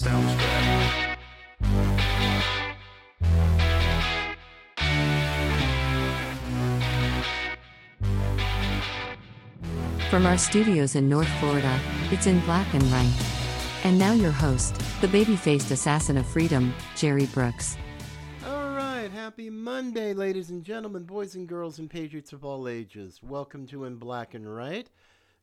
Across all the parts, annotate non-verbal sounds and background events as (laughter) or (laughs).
Sounds good. From our studios in North Florida, it's in black and right. And now your host, the baby faced assassin of freedom, Jerry Brooks. All right, happy Monday, ladies and gentlemen, boys and girls, and patriots of all ages. Welcome to In Black and Right,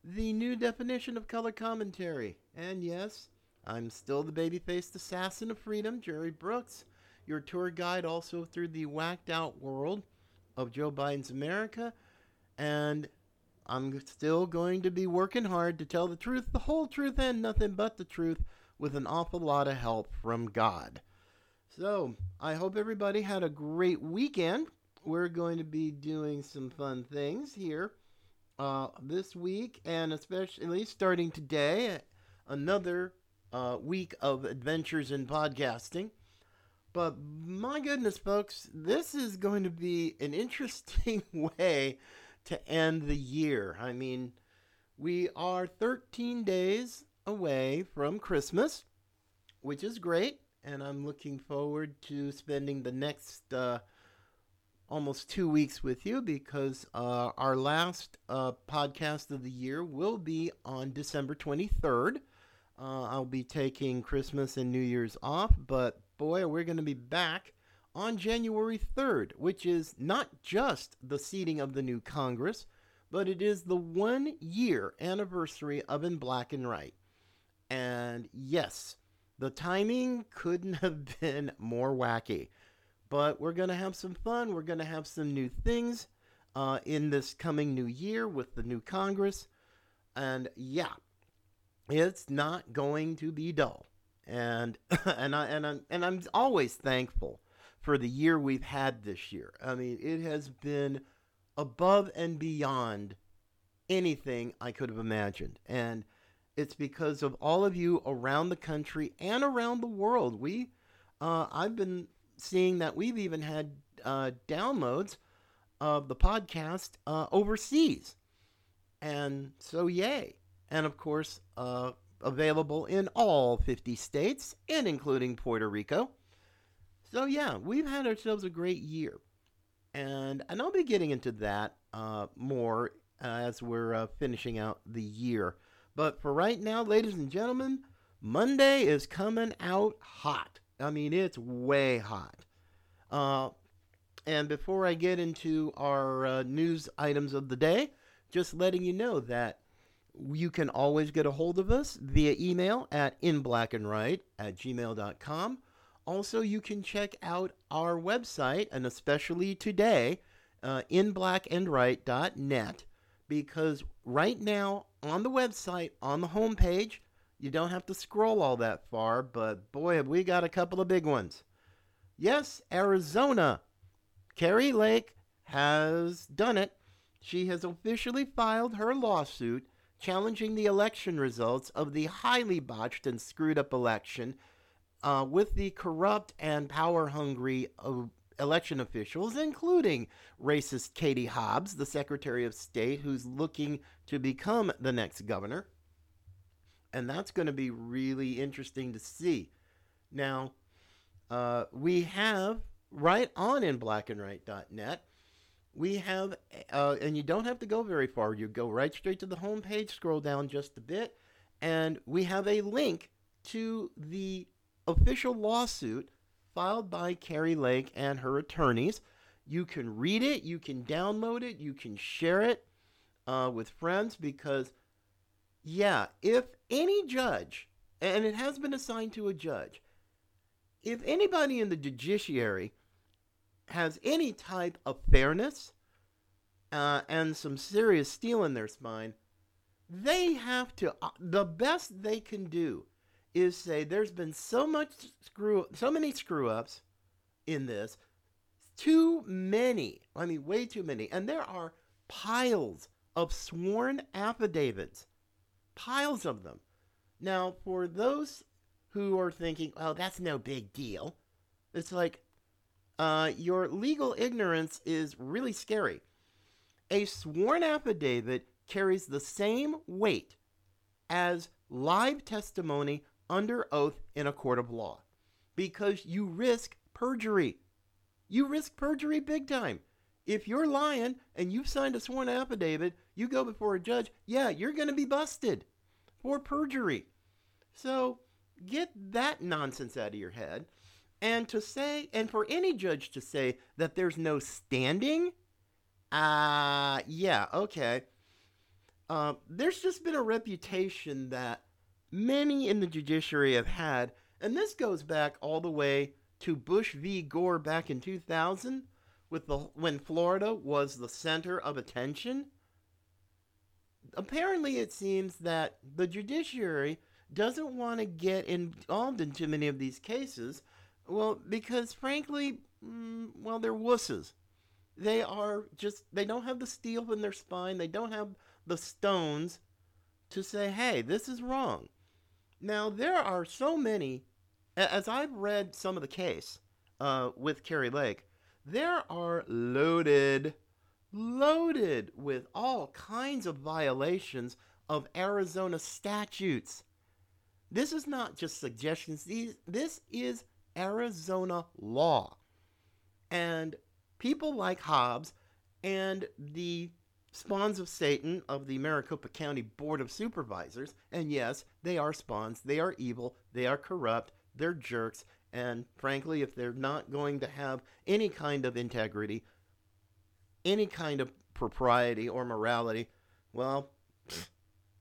the new definition of color commentary. And yes, I'm still the baby faced assassin of freedom, Jerry Brooks, your tour guide also through the whacked out world of Joe Biden's America. And I'm still going to be working hard to tell the truth, the whole truth, and nothing but the truth with an awful lot of help from God. So, I hope everybody had a great weekend. We're going to be doing some fun things here uh, this week, and especially at least starting today, another uh, week of adventures in podcasting. But my goodness, folks, this is going to be an interesting (laughs) way to end the year. I mean, we are 13 days away from Christmas, which is great, and I'm looking forward to spending the next uh, almost two weeks with you because uh, our last uh, podcast of the year will be on December 23rd. Uh, I'll be taking Christmas and New Year's off, but boy, we're going to be back on January 3rd, which is not just the seating of the new Congress, but it is the one year anniversary of In Black and White. And yes, the timing couldn't (laughs) have been more wacky. But we're going to have some fun. We're going to have some new things uh, in this coming new year with the new Congress. And yeah, it's not going to be dull. And (laughs) and I and I'm and I'm always thankful for the year we've had this year. I mean, it has been above and beyond anything I could have imagined. And it's because of all of you around the country and around the world. We, uh, I've been seeing that we've even had uh, downloads of the podcast uh, overseas. And so, yay. And of course, uh, available in all 50 states and including Puerto Rico. So yeah, we've had ourselves a great year, and and I'll be getting into that uh, more as we're uh, finishing out the year. But for right now, ladies and gentlemen, Monday is coming out hot. I mean, it's way hot. Uh, and before I get into our uh, news items of the day, just letting you know that you can always get a hold of us via email at inblackandright at gmail.com also, you can check out our website, and especially today, uh, inblackandright.net, because right now on the website, on the homepage, you don't have to scroll all that far, but boy, have we got a couple of big ones. Yes, Arizona. Kari Lake has done it. She has officially filed her lawsuit challenging the election results of the highly botched and screwed up election uh, with the corrupt and power hungry uh, election officials, including racist Katie Hobbs, the Secretary of State, who's looking to become the next governor. And that's going to be really interesting to see. Now, uh, we have right on in blackandright.net, we have, uh, and you don't have to go very far. You go right straight to the homepage, scroll down just a bit, and we have a link to the official lawsuit filed by Kari Lake and her attorneys. You can read it, you can download it, you can share it uh, with friends because, yeah, if any judge, and it has been assigned to a judge, if anybody in the judiciary has any type of fairness uh, and some serious steel in their spine, they have to, uh, the best they can do is say there's been so much screw so many screw ups in this too many i mean way too many. And there are piles of sworn affidavits piles of them. Now for those who are thinking oh that's no big deal it's like uh, your legal ignorance is really scary a sworn affidavit carries the same weight as live testimony under oath in a court of law because you risk perjury. You risk perjury big time. If you're lying and you've signed a sworn affidavit, you go before a judge, yeah, you're going to be busted for perjury. So get that nonsense out of your head. And to say, and for any judge to say that there's no standing, uh, yeah, okay. Uh, there's just been a reputation that many in the judiciary have had, and this goes back all the way to Bush v. Gore back in 2000 with the when Florida was the center of attention. Apparently, it seems that the judiciary doesn't want to get involved in too many of these cases. Well, because frankly, mm, well, they're wusses. They are just, they don't have the steel in their spine. They don't have the stones to say, hey, this is wrong. Now, there are so many, as I've read some of the case uh, with Kari Lake, there are loaded, loaded with all kinds of violations of Arizona statutes. This is not just suggestions, these, this is Arizona law. And people like Hobbs and the spawns of Satan of the Maricopa County Board of Supervisors, and yes, they are spawns, they are evil, they are corrupt, they're jerks, and frankly, if they're not going to have any kind of integrity, any kind of propriety or morality, well,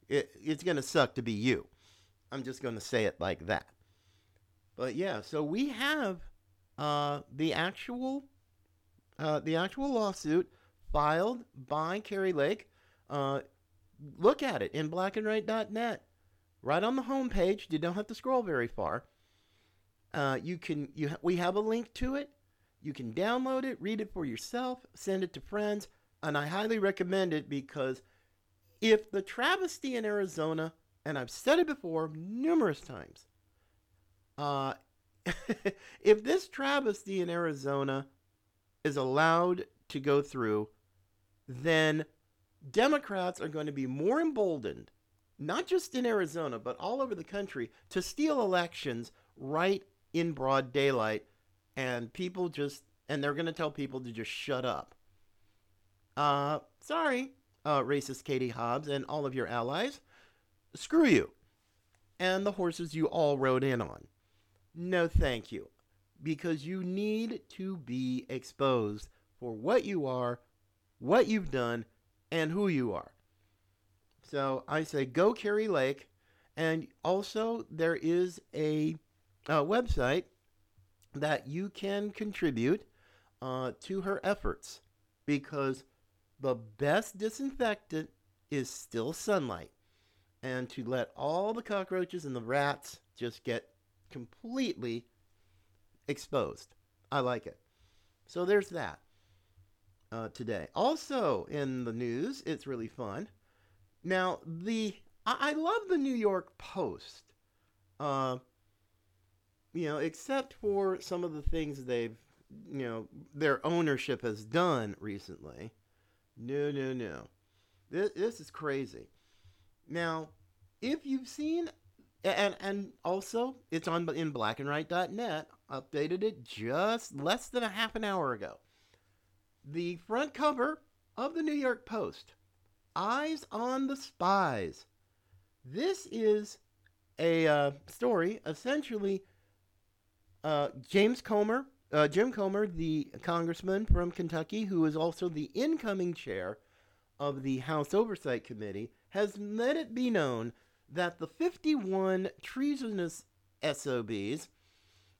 it, it's going to suck to be you. I'm just going to say it like that. But yeah, so we have uh, the actual uh, the actual lawsuit filed by Kari Lake. Uh, look at it in blackandright.net. Right on the home page. You don't have to scroll very far. Uh, you can you ha- we have a link to it. You can download it, read it for yourself, send it to friends, and I highly recommend it because if the travesty in Arizona, and I've said it before numerous times, uh, (laughs) if this travesty in Arizona is allowed to go through, then Democrats are going to be more emboldened, not just in Arizona, but all over the country, to steal elections right in broad daylight. And people just, and they're going to tell people to just shut up. Uh, sorry, uh, racist Katie Hobbs and all of your allies. Screw you. And the horses you all rode in on. No, thank you. Because you need to be exposed for what you are, what you've done, and who you are. So I say go Kari Lake. And also, there is a, a website that you can contribute uh, to her efforts because the best disinfectant is still sunlight. And to let all the cockroaches and the rats just get completely exposed. I like it. So there's that uh, today. Also in the news, it's really fun. Now the I, I love the New York Post. Uh, you know, except for some of the things they've, you know, their ownership has done recently. No, no, no. This, this is crazy. Now, if you've seen, and and also it's on in blackandright.net. Updated it just less than a half an hour ago. The front cover of the New York Post. Eyes on the spies. This is a uh, story essentially. Uh, James Comer, uh, Jim Comer, the congressman from Kentucky, who is also the incoming chair of the House Oversight Committee, has let it be known that the 51 treasonous SOBs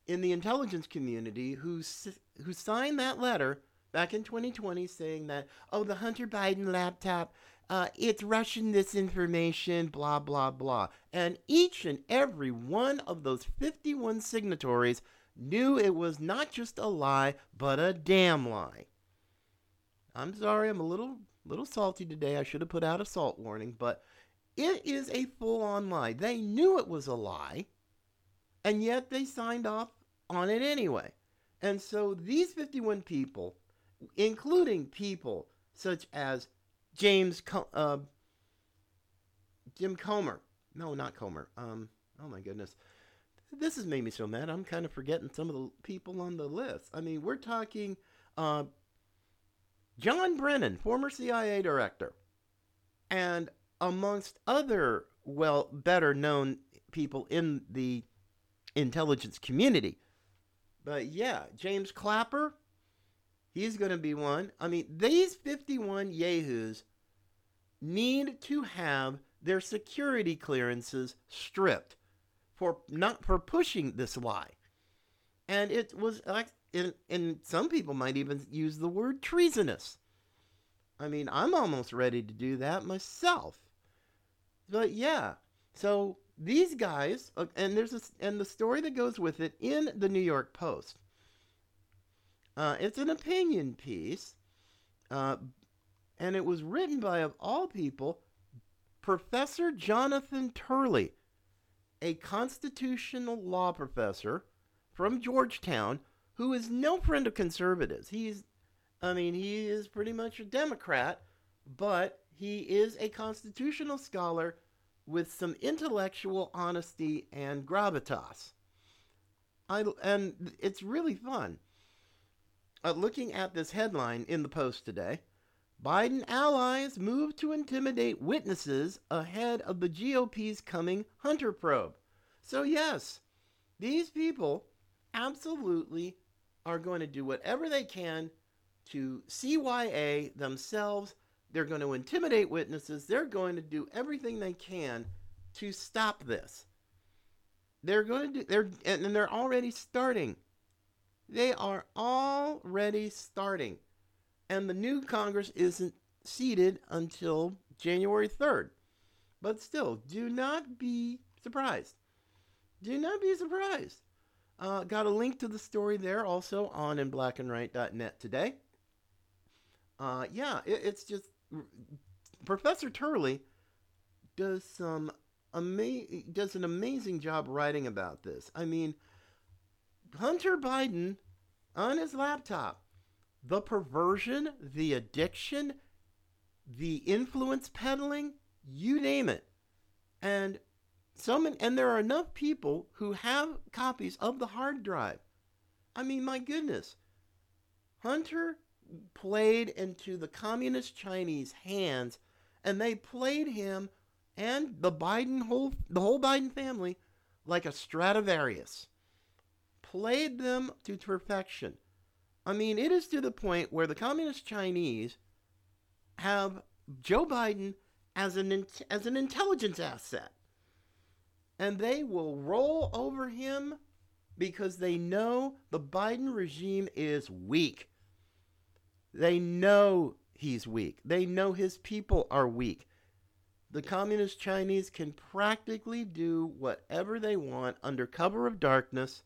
in the intelligence community who, who signed that letter back in 2020 saying that, oh, the Hunter Biden laptop, uh, it's Russian disinformation, blah, blah, blah. And each and every one of those 51 signatories knew it was not just a lie, but a damn lie. I'm sorry, I'm a little little salty today. I should have put out a salt warning, but it is a full on lie. They knew it was a lie, and yet they signed off on it anyway. And so these 51 people, including people such as James, uh, Jim Comer, no, not Comer, um, oh my goodness, this has made me so mad. I'm kind of forgetting some of the people on the list. I mean, we're talking uh, John Brennan, former CIA director, and amongst other, well, better known people in the intelligence community. But yeah, James Clapper, he's going to be one. I mean, these 51 yahoos need to have their security clearances stripped for not for pushing this lie. And it was like and, and some people might even use the word treasonous. I mean, I'm almost ready to do that myself. But yeah, so these guys, uh, and there's a, and the story that goes with it in the New York Post. Uh, it's an opinion piece, uh, and it was written by, of all people, Professor Jonathan Turley, a constitutional law professor from Georgetown who is no friend of conservatives. He's, I mean, he is pretty much a Democrat, but he is a constitutional scholar with some intellectual honesty and gravitas. I, and it's really fun. Uh, looking at this headline in the Post today, Biden allies move to intimidate witnesses ahead of the GOP's coming Hunter probe. So, yes, these people absolutely are going to do whatever they can to CYA themselves. They're going to intimidate witnesses. They're going to do everything they can to stop this. They're going to do, they're, and they're already starting. They are already starting and the new Congress isn't seated until January 3rd. But still, do not be surprised. Do not be surprised. Uh, got a link to the story there also on in inblackandright.net today. Uh, yeah, it, it's just Professor Turley does some ama- does an amazing job writing about this. I mean, Hunter Biden on his laptop the perversion, the addiction, the influence peddling, you name it. And some and there are enough people who have copies of the hard drive. I mean, my goodness. Hunter played into the communist Chinese hands and they played him and the Biden whole the whole Biden family like a Stradivarius. Played them to perfection. I mean, it is to the point where the communist Chinese have Joe Biden as an as an intelligence asset. And they will roll over him because they know the Biden regime is weak. They know he's weak. They know his people are weak. The communist Chinese can practically do whatever they want under cover of darkness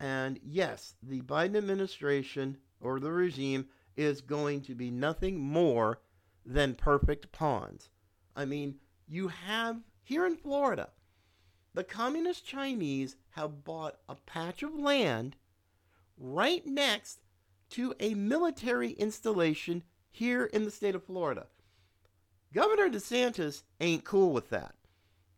and yes, the Biden administration or the regime is going to be nothing more than perfect pawns. I mean, you have here in Florida, the communist Chinese have bought a patch of land right next to a military installation here in the state of Florida. Governor DeSantis ain't cool with that.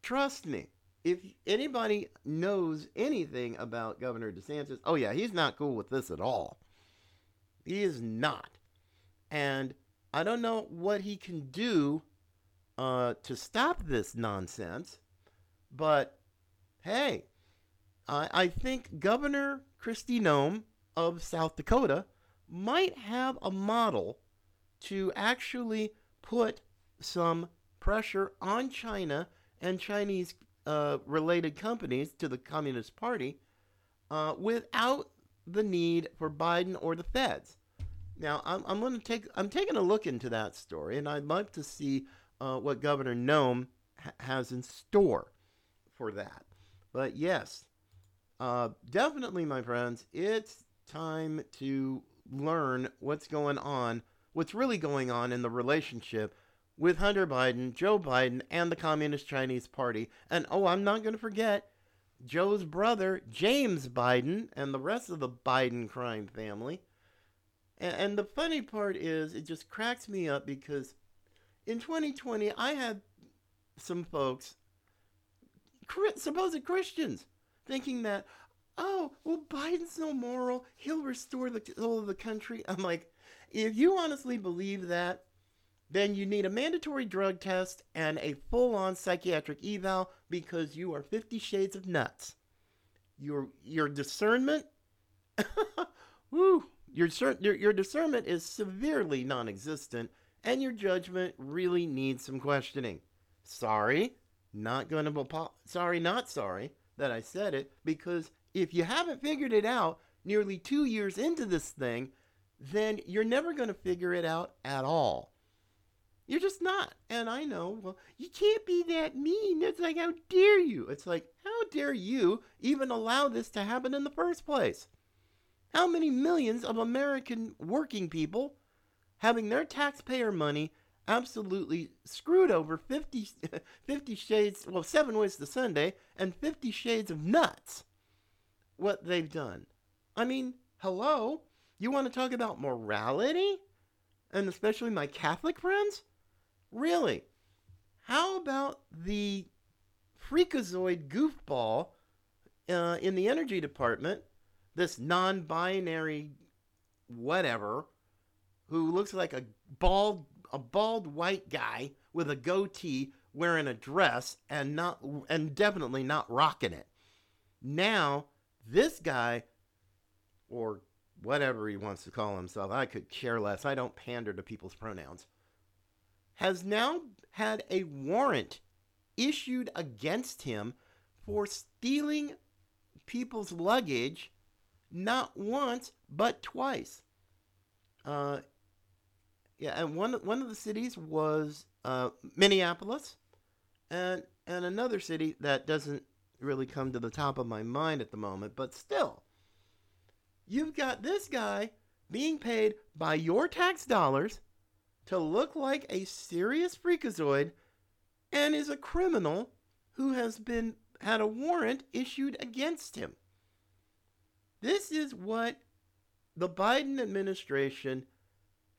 Trust me if anybody knows anything about Governor DeSantis, oh yeah, he's not cool with this at all. He is not. And I don't know what he can do uh, to stop this nonsense, but hey, I, I think Governor Kristi Noem of South Dakota might have a model to actually put some pressure on China and Chinese uh, related companies to the Communist Party uh, without the need for Biden or the feds. Now, I'm, I'm going to take I'm taking a look into that story, and I'd like to see uh, what Governor Noem ha- has in store for that. But yes, uh, definitely, my friends, it's time to learn what's going on, what's really going on in the relationship with Hunter Biden, Joe Biden, and the Communist Chinese Party. And oh, I'm not going to forget Joe's brother, James Biden, and the rest of the Biden crime family. And, and the funny part is, it just cracks me up because in 2020, I had some folks, supposed Christians, thinking that, oh, well, Biden's no moral, he'll restore the soul of the country. I'm like, if you honestly believe that, then you need a mandatory drug test and a full on psychiatric eval because you are 50 shades of nuts. Your, your discernment, (laughs) woo, your, your, your discernment is severely non existent and your judgment really needs some questioning. Sorry, not going to, sorry, not sorry that I said it because if you haven't figured it out nearly two years into this thing, then you're never going to figure it out at all. You're just not. And I know, well, you can't be that mean. It's like, how dare you? It's like, how dare you even allow this to happen in the first place? How many millions of American working people having their taxpayer money absolutely screwed over 50, (laughs) 50 shades, well, seven ways to Sunday, and 50 shades of nuts? What they've done. I mean, hello? You want to talk about morality? And especially my Catholic friends? Really? How about the freakazoid goofball uh, in the energy department, this non binary whatever, who looks like a bald, a bald white guy with a goatee wearing a dress and not and definitely not rocking it. Now, this guy or whatever he wants to call himself, I could care less. I don't pander to people's pronouns has now had a warrant issued against him for stealing people's luggage not once but twice. Uh, yeah, and one one of the cities was uh, Minneapolis, and and another city that doesn't really come to the top of my mind at the moment, but still, you've got this guy being paid by your tax dollars to look like a serious freakazoid and is a criminal who has been had a warrant issued against him. This is what the Biden administration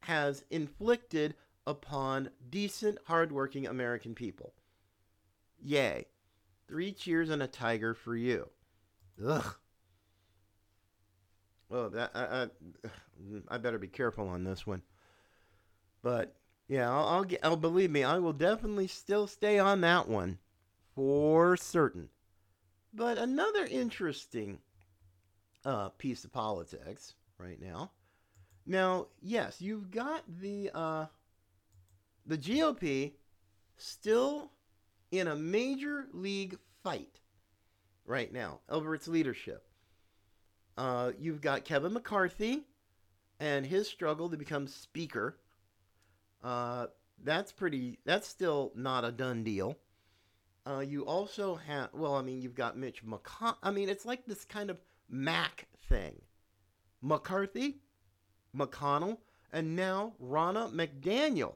has inflicted upon decent, hardworking American people. Yay. Three cheers and a tiger for you. Ugh. Oh, that I, I, I better be careful on this one. But yeah, I'll, I'll get. Oh, believe me, I will definitely still stay on that one for certain. But another interesting uh, piece of politics right now. Now, yes, you've got the uh, the GOP still in a major league fight right now over its leadership. Uh, you've got Kevin McCarthy and his struggle to become Speaker uh, that's pretty. That's still not a done deal. Uh, you also have. Well, I mean, you've got Mitch McConnell. I mean, it's like this kind of Mac thing. McCarthy, McConnell, and now Ronna McDaniel,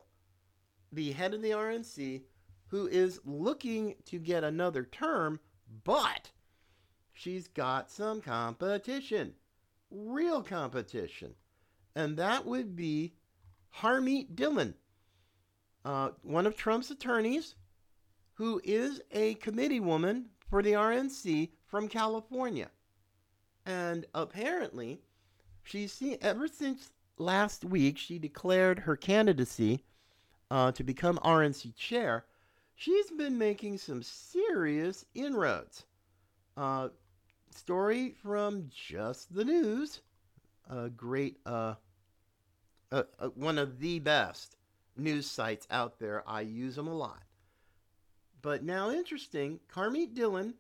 the head of the RNC, who is looking to get another term, but she's got some competition, real competition, and that would be Harmeet Dhillon, uh, one of Trump's attorneys, who is a committee woman for the RNC from California. And apparently, she's seen, ever since last week, she declared her candidacy uh, to become RNC chair. She's been making some serious inroads. Uh, story from Just the News, a great uh, uh, one of the best news sites out there. I use them a lot. But now, interesting, Harmeet Dhillon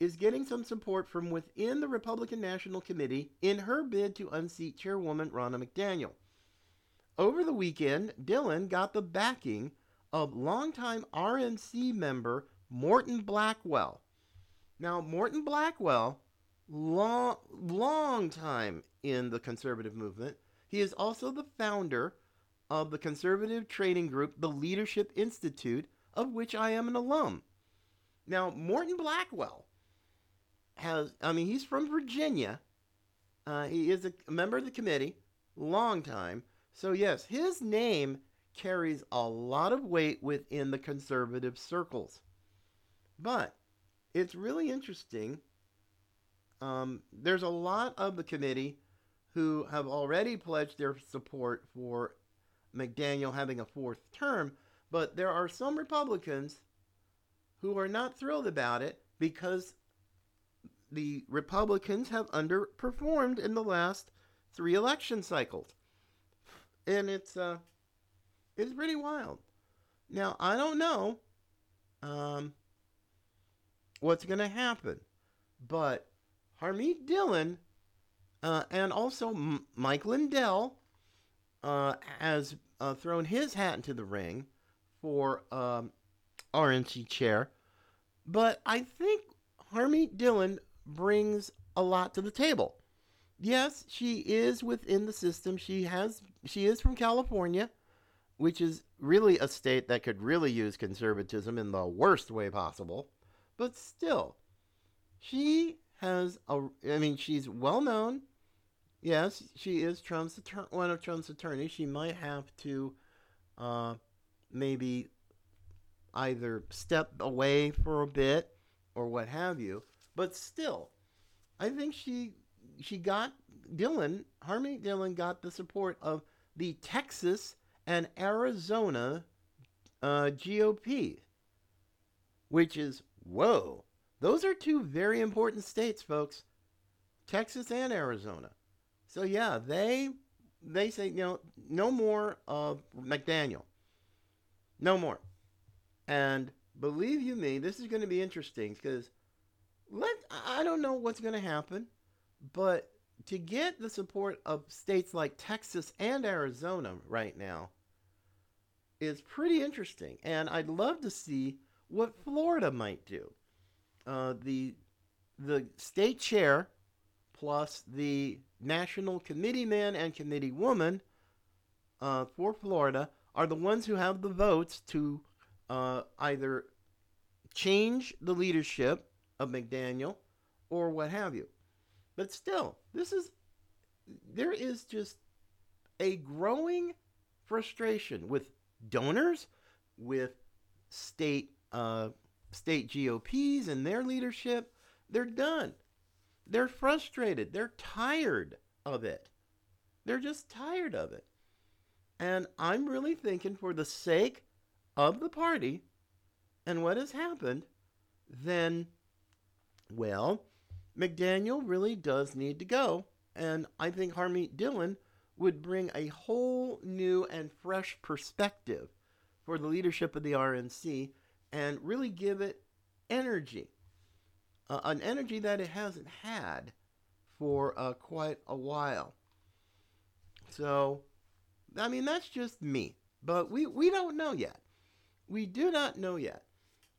is getting some support from within the Republican National Committee in her bid to unseat Chairwoman Ronna McDaniel. Over the weekend, Dhillon got the backing of longtime RNC member Morton Blackwell. Now, Morton Blackwell, long, long time in the conservative movement, he is also the founder of the conservative training group, the Leadership Institute, of which I am an alum. Now, Morton Blackwell has, I mean, he's from Virginia. Uh, he is a member of the committee, long time. So, yes, his name carries a lot of weight within the conservative circles. But it's really interesting Um, there's a lot of the committee who have already pledged their support for McDaniel having a fourth term, but there are some Republicans who are not thrilled about it because the Republicans have underperformed in the last three election cycles. And it's uh it's pretty wild. Now, I don't know um, what's going to happen, but Harmeet Dhillon uh, and also M- Mike Lindell uh, has uh, thrown his hat into the ring for um, RNC chair. But I think Harmeet Dhillon brings a lot to the table. Yes, she is within the system. She has she is from California, which is really a state that could really use conservatism in the worst way possible. But still, she has a I mean, she's well known. Yes, she is Trump's one of Trump's attorneys. She might have to uh, maybe either step away for a bit or what have you. But still, I think she she got Dhillon Harmeet Dhillon got the support of the Texas and Arizona uh, GOP, which is whoa. Those are two very important states, folks. Texas and Arizona. So yeah, they they say you know no more of McDaniel, no more. And believe you me, this is going to be interesting because let I don't know what's going to happen, but to get the support of states like Texas and Arizona right now is pretty interesting, and I'd love to see what Florida might do. Uh, the the state chair plus the national committee man and committee woman uh, for Florida are the ones who have the votes to uh, either change the leadership of McDaniel or what have you. But still, this is there is just a growing frustration with donors, with state uh, state GOPs and their leadership. They're done. They're frustrated. They're tired of it. They're just tired of it. And I'm really thinking, for the sake of the party and what has happened, then, well, McDaniel really does need to go. And I think Harmeet Dhillon would bring a whole new and fresh perspective for the leadership of the RNC and really give it energy. Uh, an energy that it hasn't had for uh, quite a while. So, I mean, that's just me. But we, we don't know yet. We do not know yet.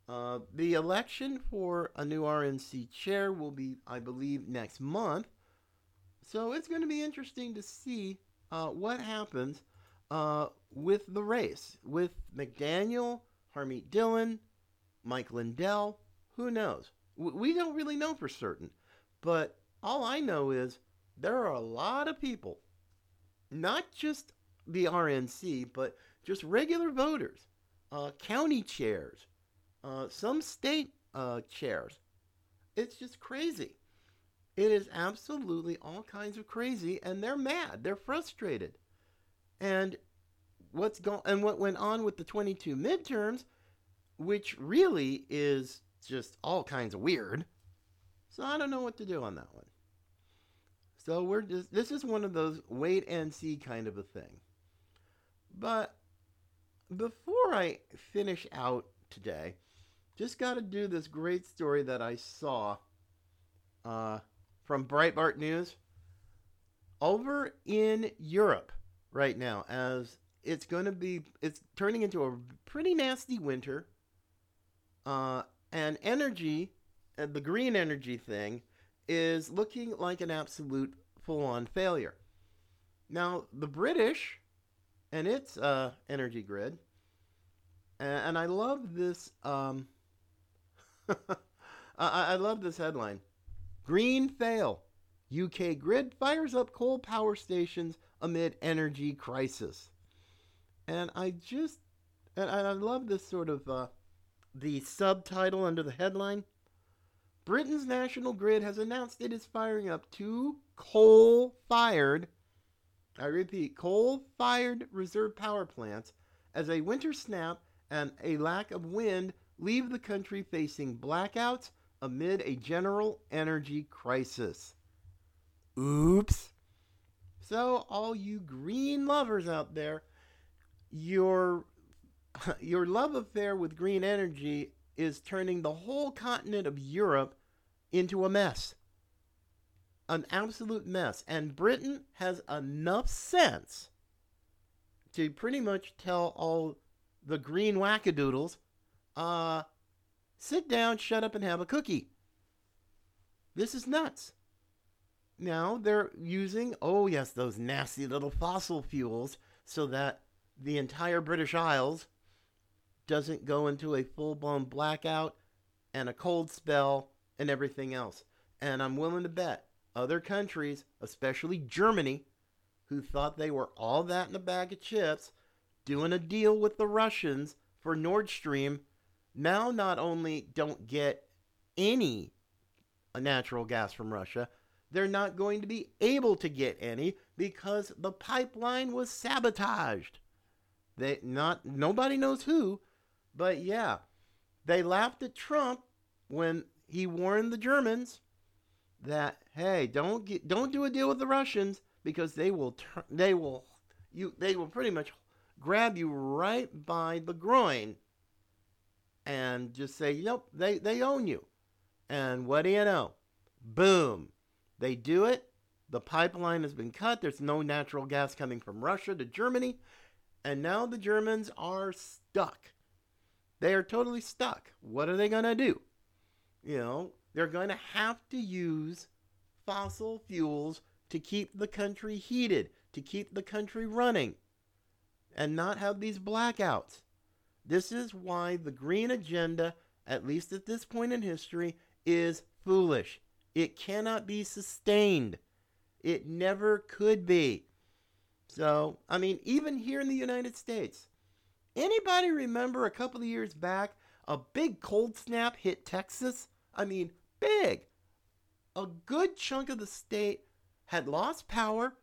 Uh, the election for a new RNC chair will be, I believe, next month. So it's going to be interesting to see uh, what happens uh, with the race with McDaniel, Harmeet Dhillon, Mike Lindell. Who knows? We don't really know for certain. But all I know is there are a lot of people, not just the RNC, but just regular voters, uh, county chairs, uh, some state uh, chairs. It's just crazy. It is absolutely all kinds of crazy, and they're mad. They're frustrated. And what's going and what went on with the 22 midterms, which really is just all kinds of weird. So I don't know what to do on that one. So we're just this is one of those wait and see kind of a thing. But before I finish out today, just got to do this great story that I saw uh, from Breitbart News. Over in Europe right now as it's going to be it's turning into a pretty nasty winter uh, and energy uh, the green energy thing is looking like an absolute full-on failure. Now the british and its uh, energy grid and, i love this um, (laughs) I, I love this headline Green fail. UK grid fires up coal power stations amid energy crisis. And I just, and I love this sort of, uh, the subtitle under the headline Britain's national grid has announced it is firing up two coal fired, I repeat, coal fired reserve power plants as a winter snap and a lack of wind leave the country facing blackouts amid a general energy crisis. Oops. So, all you green lovers out there, your (laughs) your love affair with green energy is turning the whole continent of Europe into a mess. An absolute mess. And Britain has enough sense to pretty much tell all the green wackadoodles, uh, sit down, shut up, and have a cookie. This is nuts. Now they're using, oh yes, those nasty little fossil fuels so that the entire British Isles doesn't go into a full blown blackout and a cold spell and everything else. And I'm willing to bet other countries, especially Germany, who thought they were all that in a bag of chips, doing a deal with the Russians for Nord Stream, now not only don't get any natural gas from Russia, they're not going to be able to get any because the pipeline was sabotaged. They not nobody knows who, but yeah, they laughed at Trump when he warned the Germans that hey, don't get, don't do a deal with the Russians because they will tur- they will you they will pretty much grab you right by the groin and just say, "Nope, they they own you." And what do you know? Boom. They do it. The pipeline has been cut. There's no natural gas coming from Russia to Germany. And now the Germans are stuck. They are totally stuck. What are they going to do? You know, they're going to have to use fossil fuels to keep the country heated, to keep the country running, and not have these blackouts. This is why the green agenda, at least at this point in history, is foolish. It cannot be sustained. It never could be. So, I mean, even here in the United States, anybody remember a couple of years back a big cold snap hit Texas? I mean, big. A good chunk of the state had lost power.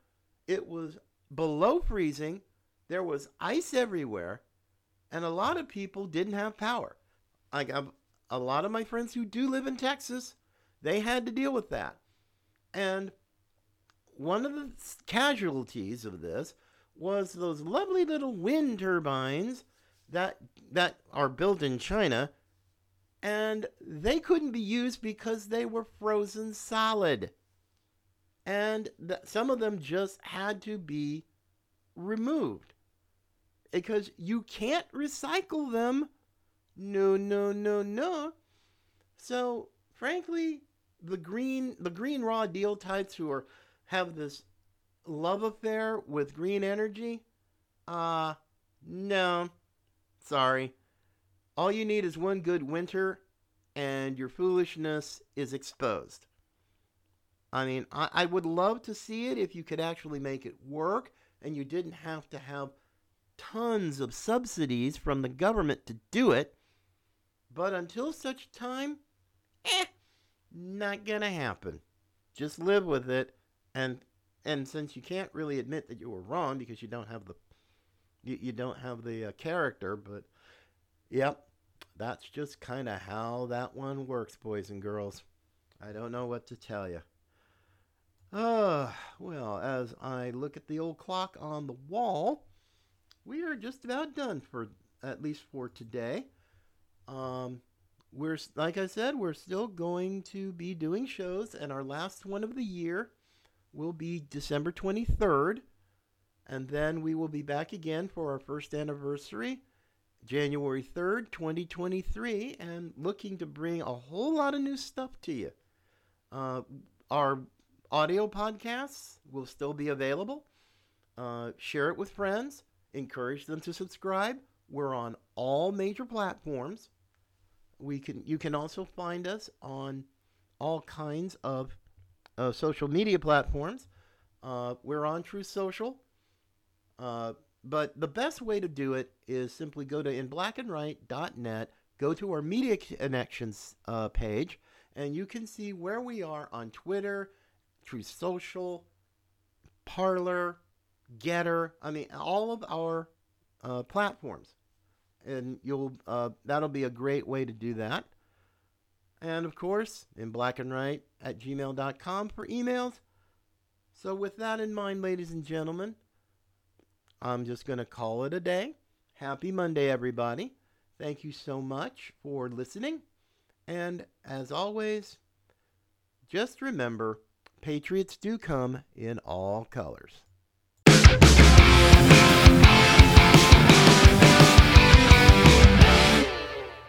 It was below freezing. There was ice everywhere. And a lot of people didn't have power. I got a lot of my friends who do live in Texas they had to deal with that. And one of the casualties of this was those lovely little wind turbines that that are built in China and they couldn't be used because they were frozen solid. And th- some of them just had to be removed because you can't recycle them. No, no, no, no. So, frankly, the green the green raw deal types who are have this love affair with green energy, uh no. Sorry. All you need is one good winter and your foolishness is exposed. I mean, I, I would love to see it if you could actually make it work and you didn't have to have tons of subsidies from the government to do it. But until such time, eh, not gonna happen. Just live with it, and and since you can't really admit that you were wrong because you don't have the you, you don't have the uh, character, but yep, that's just kind of how that one works, boys and girls. I don't know what to tell you. Ah, uh, well, as I look at the old clock on the wall, we are just about done for at least for today. Um, we're like I said, we're still going to be doing shows, and our last one of the year will be December 23rd, and then we will be back again for our first anniversary, January 3rd, 2023, and looking to bring a whole lot of new stuff to you. Uh, our audio podcasts will still be available. Uh, share it with friends. Encourage them to subscribe. We're on all major platforms we can you can also find us on all kinds of uh, social media platforms. Uh, we're on Truth Social, uh, but the best way to do it is simply go to inblackandright.net, go to our media connections uh, page, and you can see where we are on Twitter, Truth Social, Parler, Gettr. I mean, all of our uh, platforms, and you'll uh, that'll be a great way to do that. And of course, in black and right at gmail.com for emails. So, with that in mind, ladies and gentlemen, I'm just going to call it a day. Happy Monday, everybody. Thank you so much for listening. And as always, just remember Patriots do come in all colors.